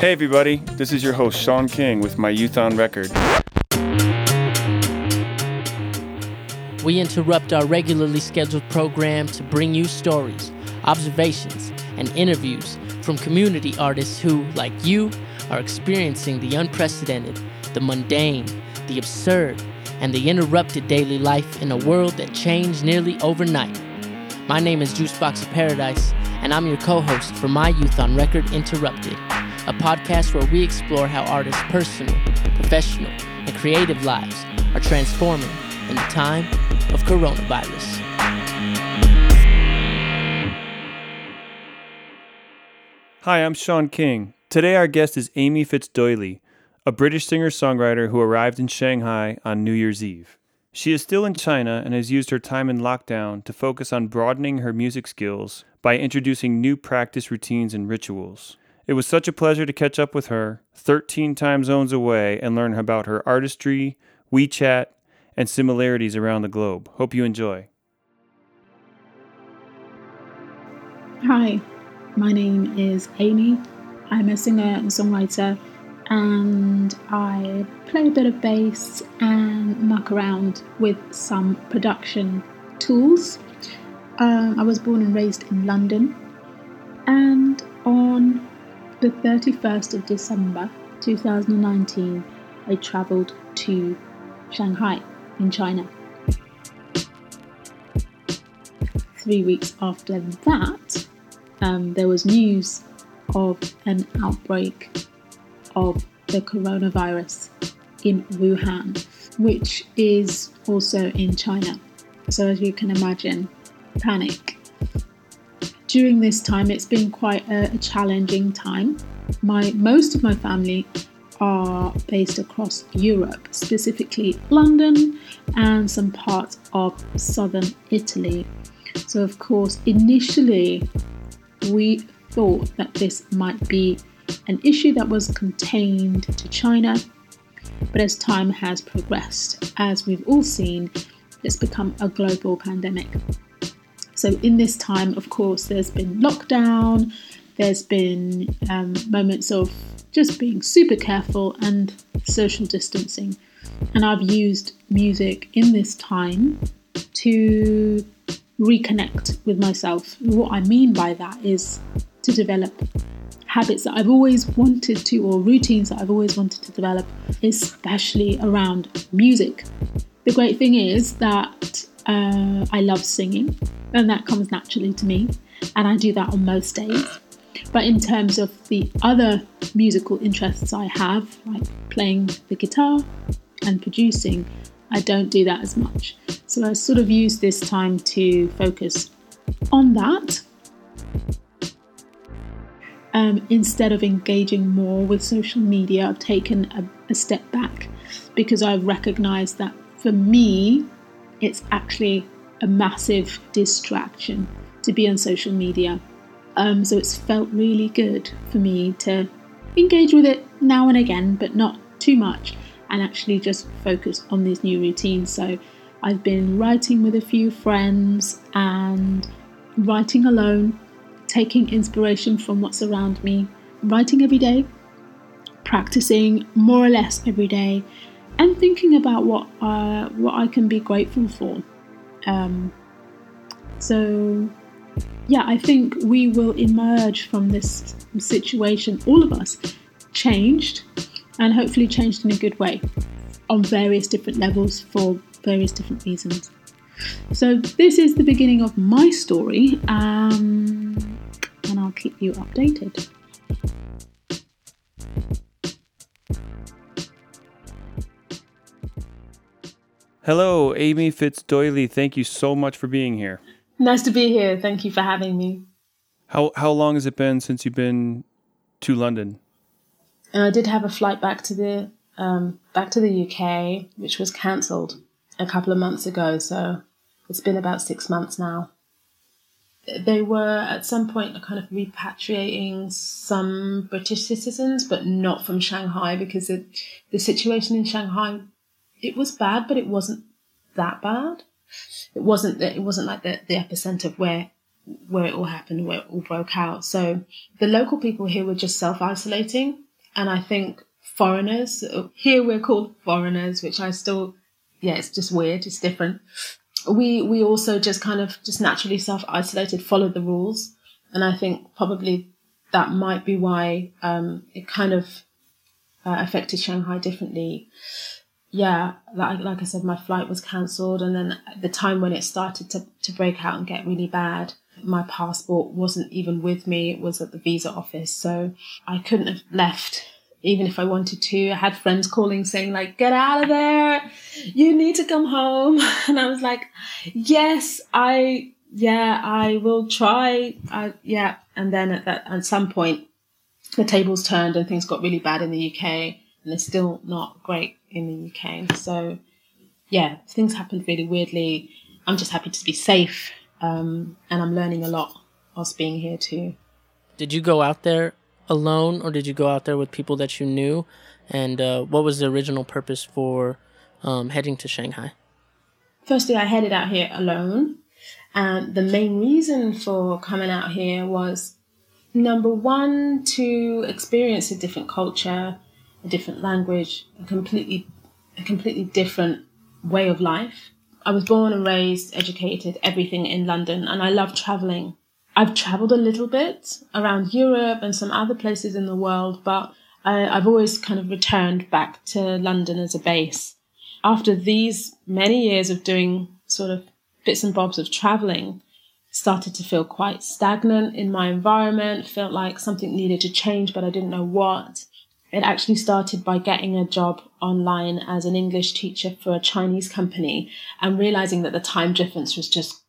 Hey, everybody, this is your host, Sean King, with my Youth on Record. We interrupt our regularly scheduled program to bring you stories, observations, and interviews from community artists who, like you, are experiencing the unprecedented, the mundane, the absurd, and the interrupted daily life in a world that changed nearly overnight. My name is Juicebox of Paradise, and I'm your co host for My Youth on Record Interrupted, a podcast where we explore how artists' personal, professional, and creative lives are transforming in the time of coronavirus. Hi, I'm Sean King. Today, our guest is Amy Fitz Doyley, a British singer songwriter who arrived in Shanghai on New Year's Eve. She is still in China and has used her time in lockdown to focus on broadening her music skills by introducing new practice routines and rituals. It was such a pleasure to catch up with her, 13 time zones away, and learn about her artistry, WeChat, and similarities around the globe. Hope you enjoy. Hi, my name is Amy. I'm a singer and songwriter, and I play a bit of bass and muck around with some production tools. Um, I was born and raised in London, and on the 31st of December 2019, I travelled to Shanghai in China. Three weeks after that, um, there was news of an outbreak of the coronavirus in Wuhan, which is also in China. So, as you can imagine, panic. During this time, it's been quite a, a challenging time. My most of my family are based across Europe, specifically London and some parts of southern Italy. So, of course, initially we thought that this might be an issue that was contained to China, but as time has progressed, as we've all seen, it's become a global pandemic. So, in this time, of course, there's been lockdown, there's been um, moments of just being super careful and social distancing. And I've used music in this time to reconnect with myself. What I mean by that is to develop habits that I've always wanted to, or routines that I've always wanted to develop, especially around music. The great thing is that uh, I love singing, and that comes naturally to me, and I do that on most days. But in terms of the other musical interests I have, like playing the guitar and producing, I don't do that as much. So I sort of use this time to focus on that um, instead of engaging more with social media, I've taken a, a step back because I've recognized that for me, it's actually a massive distraction to be on social media. Um, so it's felt really good for me to engage with it now and again, but not too much, and actually just focus on these new routines. So I've been writing with a few friends and writing alone taking inspiration from what's around me, writing every day, practicing more or less every day, and thinking about what uh, what I can be grateful for. Um, so, yeah, I think we will emerge from this situation, all of us, changed, and hopefully changed in a good way, on various different levels for various different reasons. So, this is the beginning of my story. Um, and I'll keep you updated. Hello, Amy Fitz Doyley. Thank you so much for being here. Nice to be here. Thank you for having me. How how long has it been since you've been to London? I did have a flight back to the um, back to the UK, which was cancelled a couple of months ago. So it's been about six months now they were at some point kind of repatriating some British citizens, but not from Shanghai because it, the situation in Shanghai it was bad, but it wasn't that bad. It wasn't that it wasn't like the, the epicenter of where where it all happened, where it all broke out. So the local people here were just self isolating And I think foreigners, here we're called foreigners, which I still, yeah, it's just weird. It's different. We, we also just kind of just naturally self isolated, followed the rules. And I think probably that might be why um, it kind of uh, affected Shanghai differently. Yeah, like, like I said, my flight was cancelled. And then the time when it started to, to break out and get really bad, my passport wasn't even with me. It was at the visa office. So I couldn't have left even if I wanted to. I had friends calling saying like, get out of there. You need to come home. And I was like, yes, I, yeah, I will try. I, yeah. And then at that, at some point, the tables turned and things got really bad in the UK and they're still not great in the UK. So yeah, things happened really weirdly. I'm just happy to be safe. Um, and I'm learning a lot whilst being here too. Did you go out there alone or did you go out there with people that you knew? And uh, what was the original purpose for um, heading to Shanghai? Firstly, I headed out here alone. And the main reason for coming out here was number one, to experience a different culture, a different language, a completely, a completely different way of life. I was born and raised, educated, everything in London, and I love traveling. I've traveled a little bit around Europe and some other places in the world, but I, I've always kind of returned back to London as a base. After these many years of doing sort of bits and bobs of traveling, started to feel quite stagnant in my environment, felt like something needed to change, but I didn't know what. It actually started by getting a job online as an English teacher for a Chinese company and realizing that the time difference was just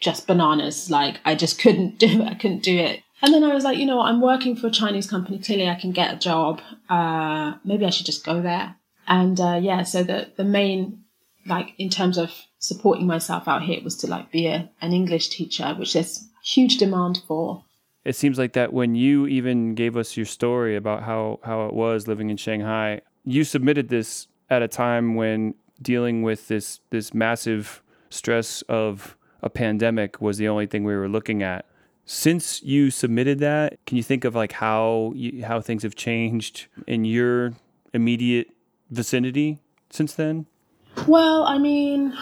just bananas. Like I just couldn't do it. I couldn't do it. And then I was like, you know, I'm working for a Chinese company. Clearly, I can get a job. Uh, maybe I should just go there. And uh, yeah, so the the main like in terms of supporting myself out here was to like be a, an English teacher, which there's huge demand for. It seems like that when you even gave us your story about how how it was living in Shanghai, you submitted this at a time when dealing with this this massive stress of a pandemic was the only thing we were looking at. Since you submitted that, can you think of like how you, how things have changed in your immediate vicinity since then? Well, I mean,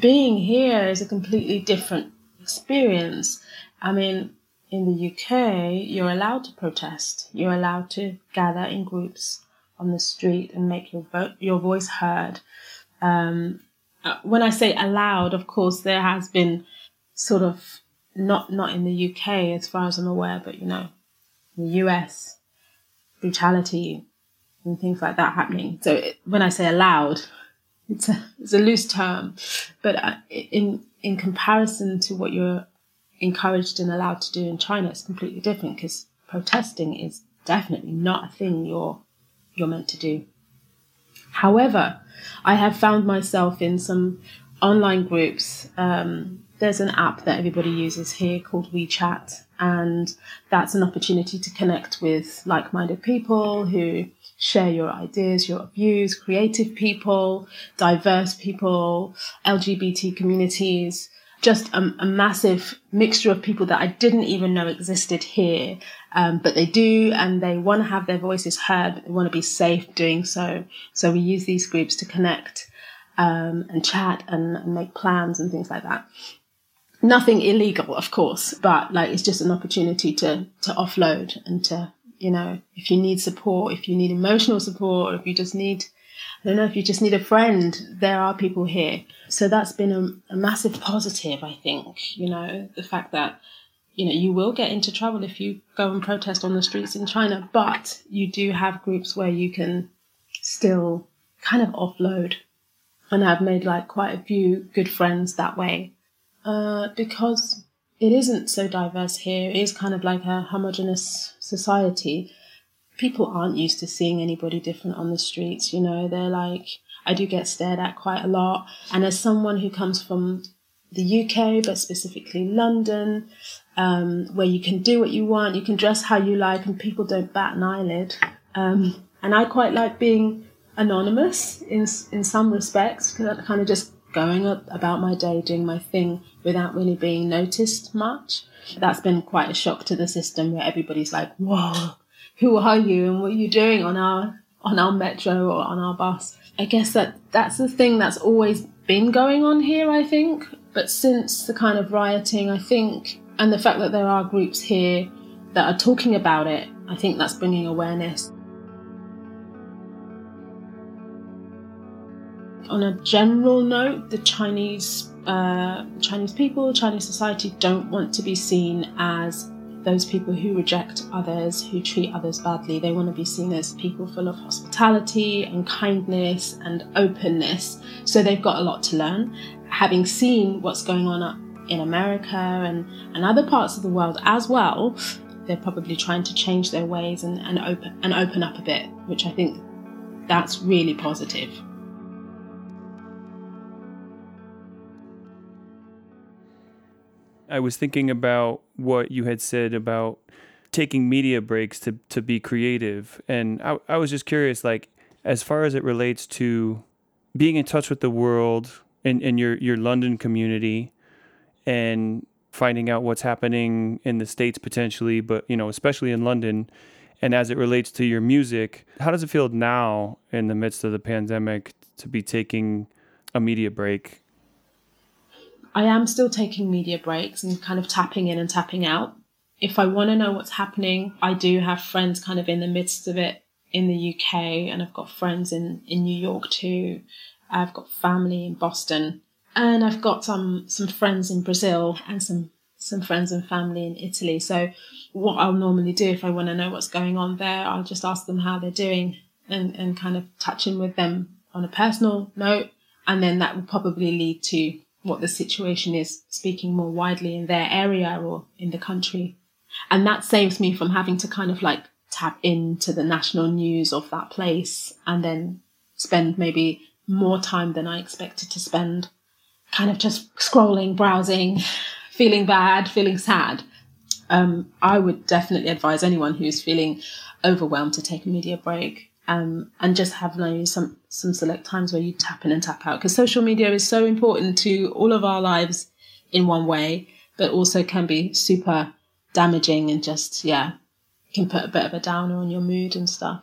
being here is a completely different experience. I mean, in the UK, you're allowed to protest. You're allowed to gather in groups on the street and make your vote, your voice heard. Um, uh, when I say allowed, of course, there has been sort of not not in the UK as far as I'm aware, but you know, the US, brutality and things like that happening. So it, when I say allowed, it's a it's a loose term, but uh, in in comparison to what you're encouraged and allowed to do in China, it's completely different because protesting is definitely not a thing you're you're meant to do. However, I have found myself in some online groups. Um, there's an app that everybody uses here called WeChat, and that's an opportunity to connect with like minded people who share your ideas, your views, creative people, diverse people, LGBT communities just a, a, massive mixture of people that I didn't even know existed here. Um, but they do, and they want to have their voices heard, they want to be safe doing so. So we use these groups to connect um, and chat and, and make plans and things like that. Nothing illegal, of course, but like it's just an opportunity to to offload and to you know if you need support, if you need emotional support, or if you just need I don't know if you just need a friend, there are people here. So that's been a, a, massive positive, I think. You know, the fact that, you know, you will get into trouble if you go and protest on the streets in China, but you do have groups where you can still kind of offload. And I've made like quite a few good friends that way. Uh, because it isn't so diverse here. It is kind of like a homogenous society people aren't used to seeing anybody different on the streets. You know, they're like, I do get stared at quite a lot. And as someone who comes from the UK, but specifically London, um, where you can do what you want, you can dress how you like, and people don't bat an eyelid. Um, and I quite like being anonymous in in some respects, kind of just going about my day, doing my thing without really being noticed much. That's been quite a shock to the system where everybody's like, whoa, who are you and what are you doing on our on our metro or on our bus? I guess that that's the thing that's always been going on here, I think. But since the kind of rioting, I think, and the fact that there are groups here that are talking about it, I think that's bringing awareness. On a general note, the Chinese uh, Chinese people, Chinese society don't want to be seen as those people who reject others, who treat others badly. They want to be seen as people full of hospitality and kindness and openness. So they've got a lot to learn. Having seen what's going on in America and, and other parts of the world as well, they're probably trying to change their ways and, and open and open up a bit, which I think that's really positive. I was thinking about what you had said about taking media breaks to to be creative, and I, I was just curious, like as far as it relates to being in touch with the world and, and your your London community, and finding out what's happening in the states potentially, but you know especially in London. And as it relates to your music, how does it feel now in the midst of the pandemic to be taking a media break I am still taking media breaks and kind of tapping in and tapping out. If I want to know what's happening, I do have friends kind of in the midst of it in the UK, and I've got friends in, in New York too. I've got family in Boston, and I've got some some friends in Brazil and some some friends and family in Italy. So what I'll normally do if I want to know what's going on there, I'll just ask them how they're doing and, and kind of touch in with them on a personal note. And then that will probably lead to what the situation is, speaking more widely in their area or in the country. And that saves me from having to kind of like tap into the national news of that place and then spend maybe more time than I expected to spend kind of just scrolling, browsing, feeling bad, feeling sad. Um, I would definitely advise anyone who's feeling overwhelmed to take a media break um, and just have like, some some select times where you tap in and tap out because social media is so important to all of our lives in one way, but also can be super damaging and just yeah can put a bit of a downer on your mood and stuff.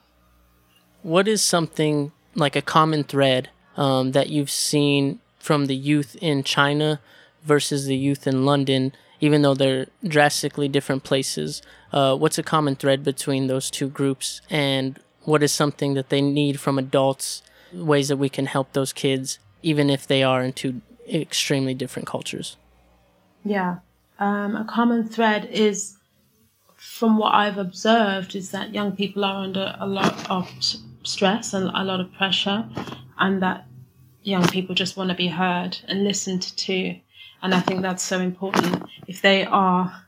What is something like a common thread um, that you've seen from the youth in China versus the youth in London, even though they're drastically different places? Uh, what's a common thread between those two groups, and what is something that they need from adults, ways that we can help those kids, even if they are in two extremely different cultures. Yeah. Um, a common thread is, from what I've observed, is that young people are under a lot of stress and a lot of pressure, and that young people just want to be heard and listened to. And I think that's so important. If they are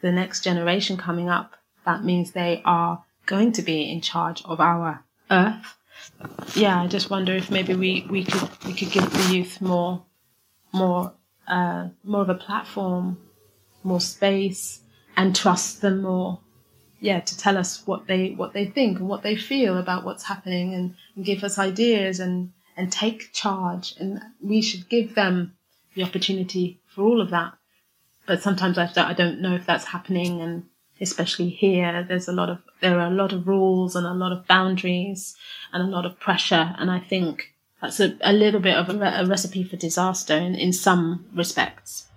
the next generation coming up, that means they are going to be in charge of our earth. Yeah, I just wonder if maybe we, we could we could give the youth more more uh, more of a platform, more space, and trust them more. Yeah, to tell us what they what they think and what they feel about what's happening, and, and give us ideas and and take charge. And we should give them the opportunity for all of that. But sometimes I, I don't know if that's happening, and especially here, there's a lot of there are a lot of rules and a lot of boundaries and a lot of pressure, and I think that's a, a little bit of a, a recipe for disaster in, in some respects.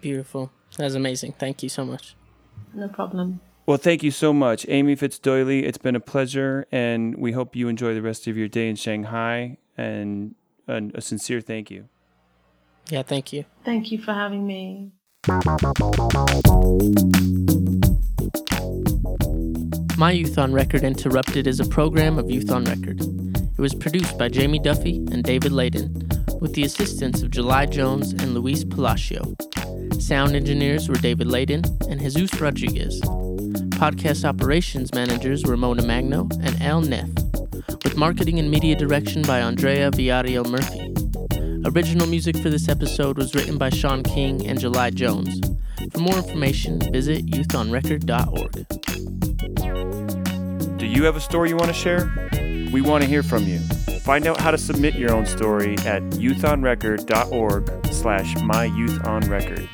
Beautiful. That's amazing. Thank you so much. No problem. Well, thank you so much, Amy Fitz Doyley. It's been a pleasure, and we hope you enjoy the rest of your day in Shanghai. And, and a sincere thank you. Yeah, thank you. Thank you for having me. My Youth on Record Interrupted is a program of Youth on Record. It was produced by Jamie Duffy and David Layden, with the assistance of July Jones and Luis Palacio. Sound engineers were David Layden and Jesus Rodriguez. Podcast operations managers were Mona Magno and Al Neff, with marketing and media direction by Andrea Viario Murphy. Original music for this episode was written by Sean King and July Jones. For more information, visit youthonrecord.org. Do you have a story you want to share? We want to hear from you. Find out how to submit your own story at youthonrecord.org slash myouthonrecord.